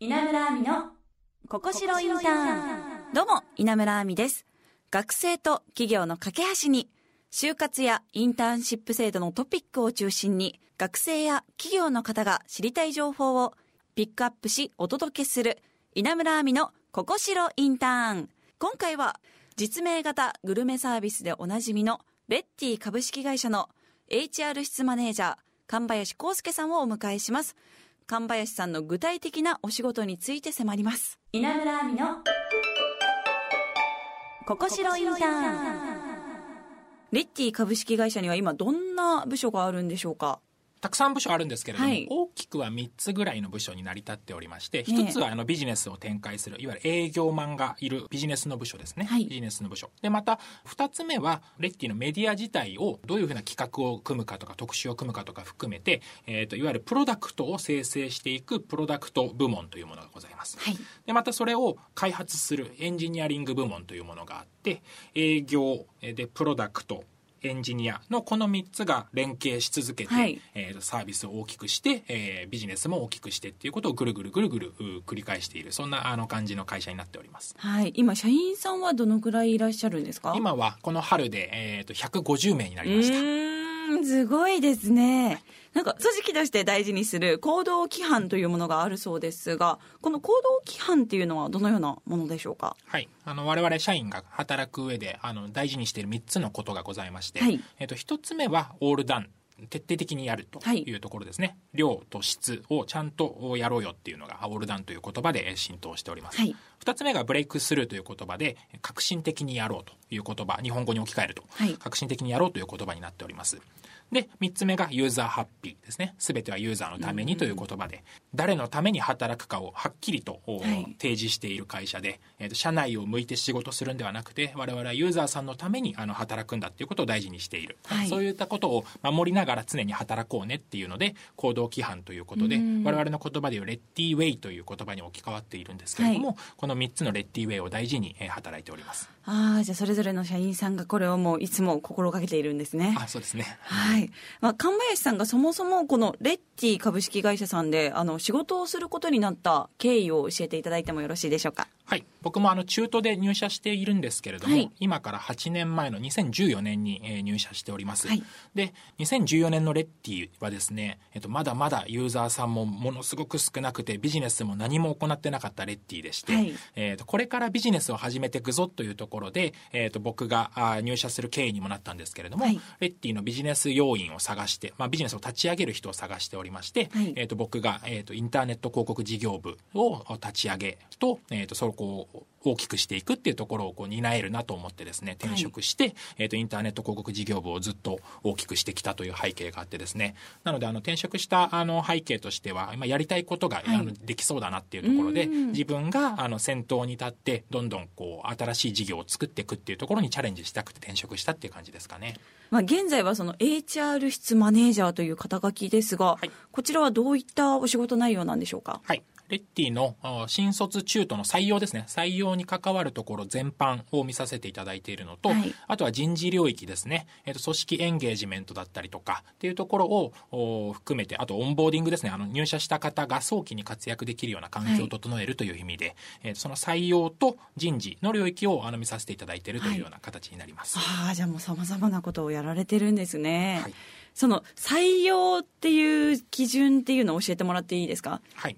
稲村亜美のここしろインターンどうも、稲村亜美です。学生と企業の架け橋に、就活やインターンシップ制度のトピックを中心に、学生や企業の方が知りたい情報をピックアップしお届けする、稲村亜美のここしろインターン。今回は、実名型グルメサービスでおなじみのレッティ株式会社の HR 室マネージャー、神林康介さんをお迎えします。神林さんの具体的なお仕事について迫ります。稲村亜美のここしろインターン。レッティ株式会社には今どんな部署があるんでしょうか？たくさん部署あるんですけれども、はい大きくは3つぐらいの部署に成り立っておりまして、ええ1つはあのビジネスを展開する、いわゆる営業マンがいるビジネスの部署ですね。はいビジネスの部署。で、また2つ目は、レッティのメディア自体をどういうふうな企画を組むかとか、特集を組むかとか含めて、えっ、と、いわゆるプロダクトを生成していくプロダクト部門というものがございます。はい。で、またそれを開発するエンジニアリング部門というものがあって、営業えーでプロダクト、エンジニアのこの3つが連携し続けて、はいえーとサービスを大きくして、えービジネスも大きくしてっていうことをぐるぐるぐるぐるう繰り返している、そんなあの感じの会社になっております。はい。今、社員さんはどのくらいいらっしゃるんですか？今はこの春で、えー、と150名になうりました。すごいですね。なんか、組織として大事にする行動規範というものがあるそうですが、この行動規範っていうのはどのようなものでしょうか？はい。あの、我々社員が働く上で、あの、大事にしている3つのことがございまして、はいえっ、と、1つ目は、オールダン。徹底的にやるとはいいうところですね。量と質をちゃんとやろうよっていうのが、オールダンという言葉で浸透しております。はい二つ目がブレイクスルーという言葉で、革新的にやろうという言葉、日本語に置き換えると、はい革新的にやろうという言葉になっております。で、三つ目がユーザーハッピーですね。すべてはユーザーのためにという言葉で、誰のために働くかをはっきりと、提示している会社で、えーと社内を向いて仕事するんではなくて、我々はユーザーさんのためにあの働くんだっていうことを大事にしている。はいそういったことを守りながら常に働こうねっていうので、行動規範ということで、うん我々の言葉でいうレッティウェイという言葉に置き換わっているんですけれども、この3つのレッティウェイを大事に、えー働いております。ああ、じゃあそれぞれの社員さんがこれをもういつも心がけているんですね。あ、そうですね。はい。まあ、神林さんがそもそもこのレッティ株式会社さんで、あの、仕事をすることになった経緯を教えていただいてもよろしいでしょうか？はい。僕もあの中途で入社しているんですけれども、はい。今から8年前の2014年にえー入社しております。はい。で、2014年のレッティはですね、えっと、まだまだユーザーさんもものすごく少なくて、ビジネスも何も行ってなかったレッティでして、はい。えっと、これからビジネスを始めていくぞというところで、えっと、僕が入社する経緯にもなったんですけれども、はい。レッティのビジネス要員を探して、まあ、ビジネスを立ち上げる人を探しておりまして、はい。えっと、僕が、えっと、インターネット広告事業部を立ち上げと、えっと、そこを大きくしていくっていうところをこう担えるなと思ってですね、転職して、えっと、インターネット広告事業部をずっと大きくしてきたという背景があってですね、なので、あの、転職した、あの、背景としては、今やりたいことが、はい。あのできそうだなっていうところで、うん。自分が、あの、先頭に立って、どんどん、こう、新しい事業を作っていくっていうところにチャレンジしたくて転職したっていう感じですかね。まあ、現在はその HR 室マネージャーという肩書きですが、はい。こちらはどういったお仕事内容なんでしょうか？はい。レッティのあ新卒中途の採用ですね。採用に関わるところ全般を見させていただいているのと、はいあとは人事領域ですね。えっ、と、組織エンゲージメントだったりとかっていうところをお含めて、あとオンボーディングですね。あの、入社した方が早期に活躍できるような環境を整えるという意味で、えーその採用と人事の領域をあの見させていただいているというような形になります。ああ、じゃあもう様々なことをやられてるんですね。はいその採用っていう基準っていうのを教えてもらっていいですか？はい。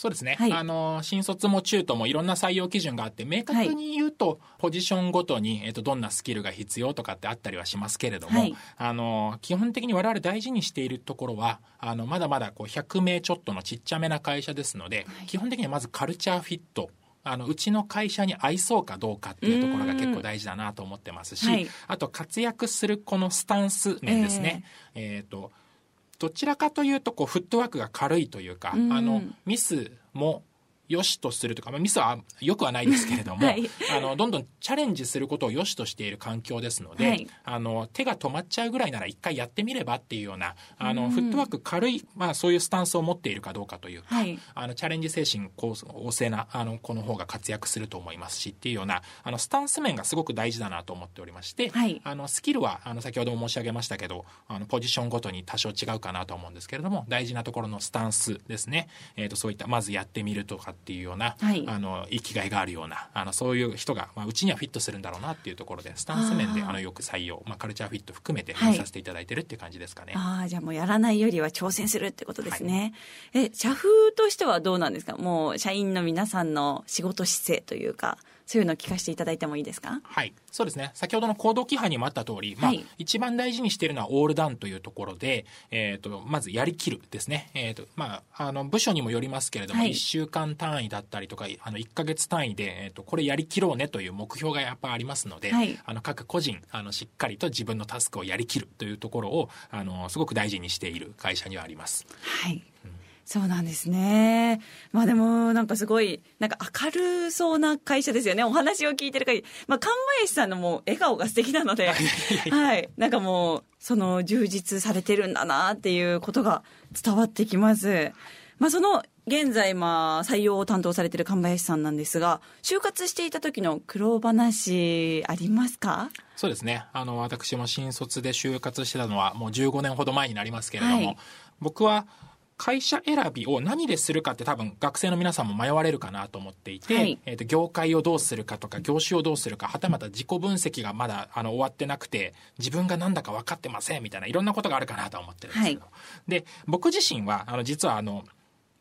そうですね。はいあの、新卒も中途もいろんな採用基準があって、明確に言うと、ポジションごとに、えっと、どんなスキルが必要とかってあったりはしますけれども、はいあの、基本的に我々大事にしているところは、あの、まだまだこう、100名ちょっとのちっちゃめな会社ですので、基本的にはまずカルチャーフィット。あの、うちの会社に合いそうかどうかっていうところが結構大事だなと思ってますし、はいあと活躍するこのスタンス面ですね。えっ、と、どちらかというと、こう、フットワークが軽いというか、うん。あの、ミスも良しとするとか、まあ、ミスは良くはないですけれども、はい。あの、どんどんチャレンジすることを良しとしている環境ですので、はい。あの、手が止まっちゃうぐらいなら一回やってみればっていうような、あの、フットワーク軽い、まあ、そういうスタンスを持っているかどうかというか、はい。あの、チャレンジ精神こう旺盛な、あの、この方が活躍すると思いますしっていうような、あの、スタンス面がすごく大事だなと思っておりまして、はい。あの、スキルは、あの、先ほども申し上げましたけど、あの、ポジションごとに多少違うかなと思うんですけれども、大事なところのスタンスですね。えっ、と、そういった、まずやってみるとかっっていうような、はい。あの生きがいがあるようなあのそういう人が、まあ、うちにはフィットするんだろうなっていうところでスタンス面であのよく採用、まあ、カルチャーフィット含めてはい。させていただいてるっていう感じですかね。ああ、じゃあもうやらないよりは挑戦するってことですね。え、社風としてはどうなんですか？もう社員の皆さんの仕事姿勢というか、そういうのを聞かせていただいてもいいですか？はい。そうですね。先ほどの行動規範にもあった通り、まあ、はい一番大事にしているのはオールダウンというところで、えっ、と、まずやりきるですね。えっ、と、まあ、あの、部署にもよりますけれども、はい1週間単位だったりとか、あの、1ヶ月単位で、えっ、と、これやりきろうねという目標がやっぱありますので、はいあの、各個人、あの、しっかりと自分のタスクをやりきるというところを、あの、すごく大事にしている会社にはあります。はい。そうなんですね。まあでも、なんかすごい、なんか明るそうな会社ですよね。お話を聞いてる限り。まあ、神林さんのもう笑顔が素敵なので、はい。なんかもう、その充実されてるんだなっていうことが伝わってきます。まあその、現在、まあ、採用を担当されてる神林さんなんですが、就活していた時の苦労話、ありますか？そうですね。あの、私も新卒で就活してたのはもう15年ほど前になりますけれども、はい僕は会社選びを何でするかって多分学生の皆さんも迷われるかなと思っていて、はい。えっ、と、業界をどうするかとか、業種をどうするか、はたまた自己分析がまだあの終わってなくて、自分が何だか分かってませんみたいないろんなことがあるかなと思ってるんですけど。で、僕自身は、あの、実はあの、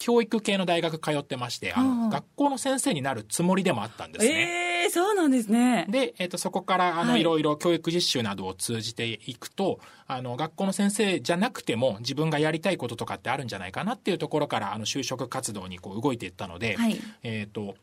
教育系の大学通ってまして、ああの、あ学校の先生になるつもりでもあったんですね。ええそうなんですね。で、えっとそこからあの、はい。いろいろ教育実習などを通じていくとあの学校の先生じゃなくても自分がやりたいこととかってあるんじゃないかなっていうところからあの就職活動にこう動いていったので、はい。えっと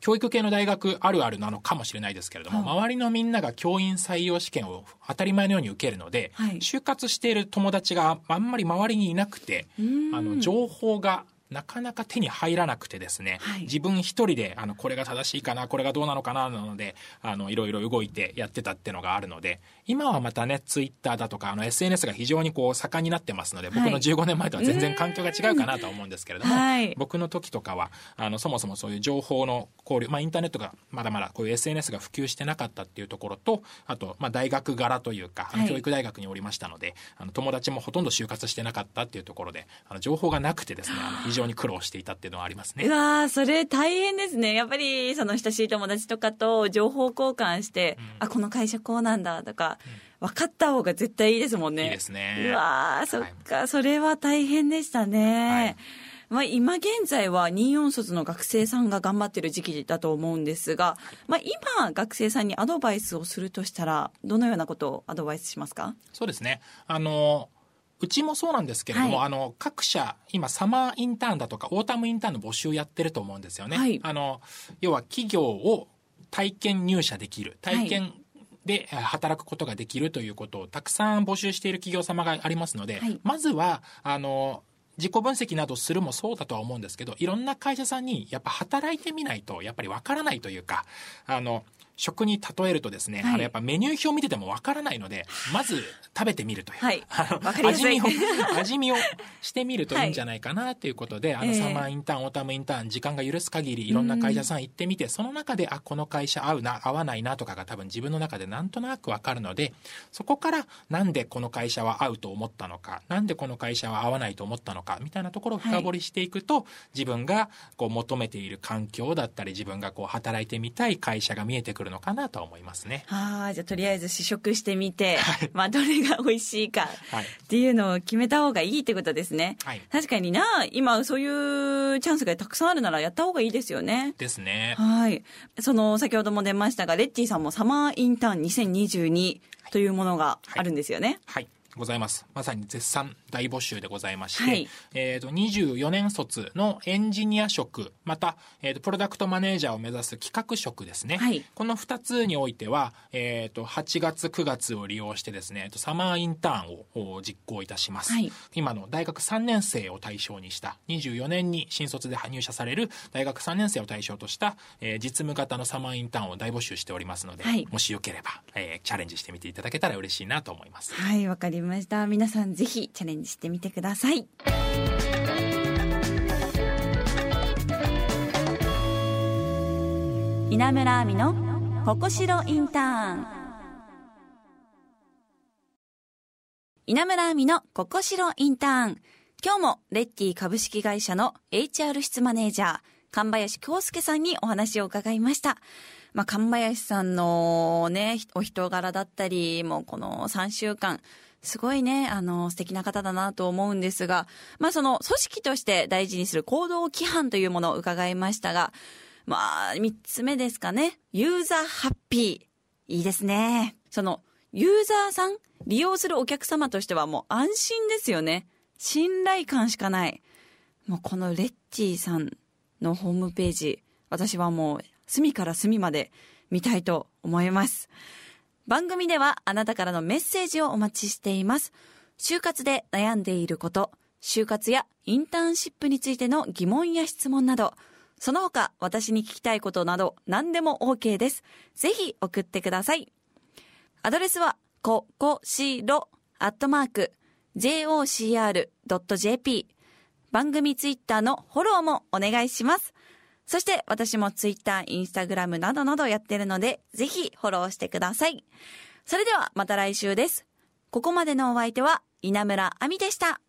教育系の大学あるあるなのかもしれないですけれども、は周りのみんなが教員採用試験を当たり前のように受けるので、はい。就活している友達があんまり周りにいなくて、ん。あの情報がなかなか手に入らなくてですね、はい。自分一人であのこれが正しいかなこれがどうなのかななのであのいろいろ動いてやってたっていうのがあるので今はまたねツイッターだとかあの SNS が非常にこう盛んになってますので、はい。僕の15年前とは全然環境が違うかなとは思うんですけれども、はい。僕の時とかはあのそもそもそういう情報の交流、まあ、インターネットがまだまだこういう SNS が普及してなかったっていうところとあと、まあ、大学柄というかあのはい。教育大学におりましたので、あの友達もほとんど就活してなかったっていうところであの情報がなくてですね常に苦労していたっていうのはありますねう。わーそれ大変ですね。やっぱり、その親しい友達とかと情報交換して、あ、この会社こうなんだとか、分かった方が絶対いいですもんね。いいですねうわーそっはいか、それは大変でしたね。はいまあ、今現在は24卒の学生さんが頑張ってる時期だと思うんですが、まあ、今学生さんにアドバイスをするとしたらどのようなことをアドバイスしますか？そうですね。あの、うちもそうなんですけれども、はいあの、各社、今、サマーインターンだとか、オータムインターンの募集やってると思うんですよね。はいあの、要は企業を体験入社できる。体験、でえー働くことができるということをたくさん募集している企業様がありますので、はいまずは、あの、自己分析などするもそうだとは思うんですけど、いろんな会社さんにやっぱ働いてみないと、やっぱりわからないというか、あの、食に例えるとですね、はい。あのやっぱメニュー表見ててもわからないので、まず食べてみるという。はい。味見を、味見をしてみるといいんじゃないかなということで、あの、ええ。サマーインターン、オータムインターン、時間が許す限りいろんな会社さん行ってみて、その中で、あ、この会社合うな、合わないなとかが多分自分の中でなんとなくわかるので、そこからなんでこの会社は合うと思ったのか、なんでこの会社は合わないと思ったのか、みたいなところを深掘りしていくと、自分がこう求めている環境だったり、自分がこう働いてみたい会社が見えてくるのかなとは思いますね。ああ、じゃあとりあえず試食してみて、まあどれが美味しいかはいっていうのを決めた方がいいってことですね。はい確かにな、今そういうチャンスがたくさんあるならやった方がいいですよね。ですね。はい。その、先ほども出ましたが、レッティさんもサマーインターン2022というものがあるんですよね。はい。ございます。まさに絶賛大募集でございまして、はいえっ、と、24年卒のエンジニア職、また、えっ、と、プロダクトマネージャーを目指す企画職ですね。はいこの2つにおいては、えっ、と、8月、9月を利用してですね、えっとサマーインターンをお実行いたします。はい今の大学3年生を対象にした、24年に新卒で入社される大学3年生を対象とした、えー実務型のサマーインターンを大募集しておりますので、はいもしよければ、えーチャレンジしてみていただけたら嬉しいなと思います。はい、わかりました。皆さんぜひチャレンジしてみてください。稲村亜美のここしろインターン稲村亜美のここしろインターン。今日もレッティ株式会社の HR 室マネージャー、神林京介さんにお話を伺いました。まあ、神林さんのね、お人柄だったり、もうこの3週間、すごいね、あの、素敵な方だなと思うんですが、まあ、その組織として大事にする行動規範というものを伺いましたが、まあ、3つ目ですかね。ユーザーハッピー。いいですね。その、ユーザーさん、利用するお客様としてはもう安心ですよね。信頼感しかない。もうこのレッチーさんのホームページ、私はもう隅から隅まで見たいと思います。番組ではあなたからのメッセージをお待ちしています。就活で悩んでいること、就活やインターンシップについての疑問や質問など、その他私に聞きたいことなど何でも OK です。ぜひ送ってください。アドレスは、ここしろ、アットマーク、jocr.jp。番組ツイッターのフォローもお願いします。そして私もツイッター、インスタグラムなどなどやってるので、ぜひフォローしてください。それではまた来週です。ここまでのお相手は稲村亜美でした。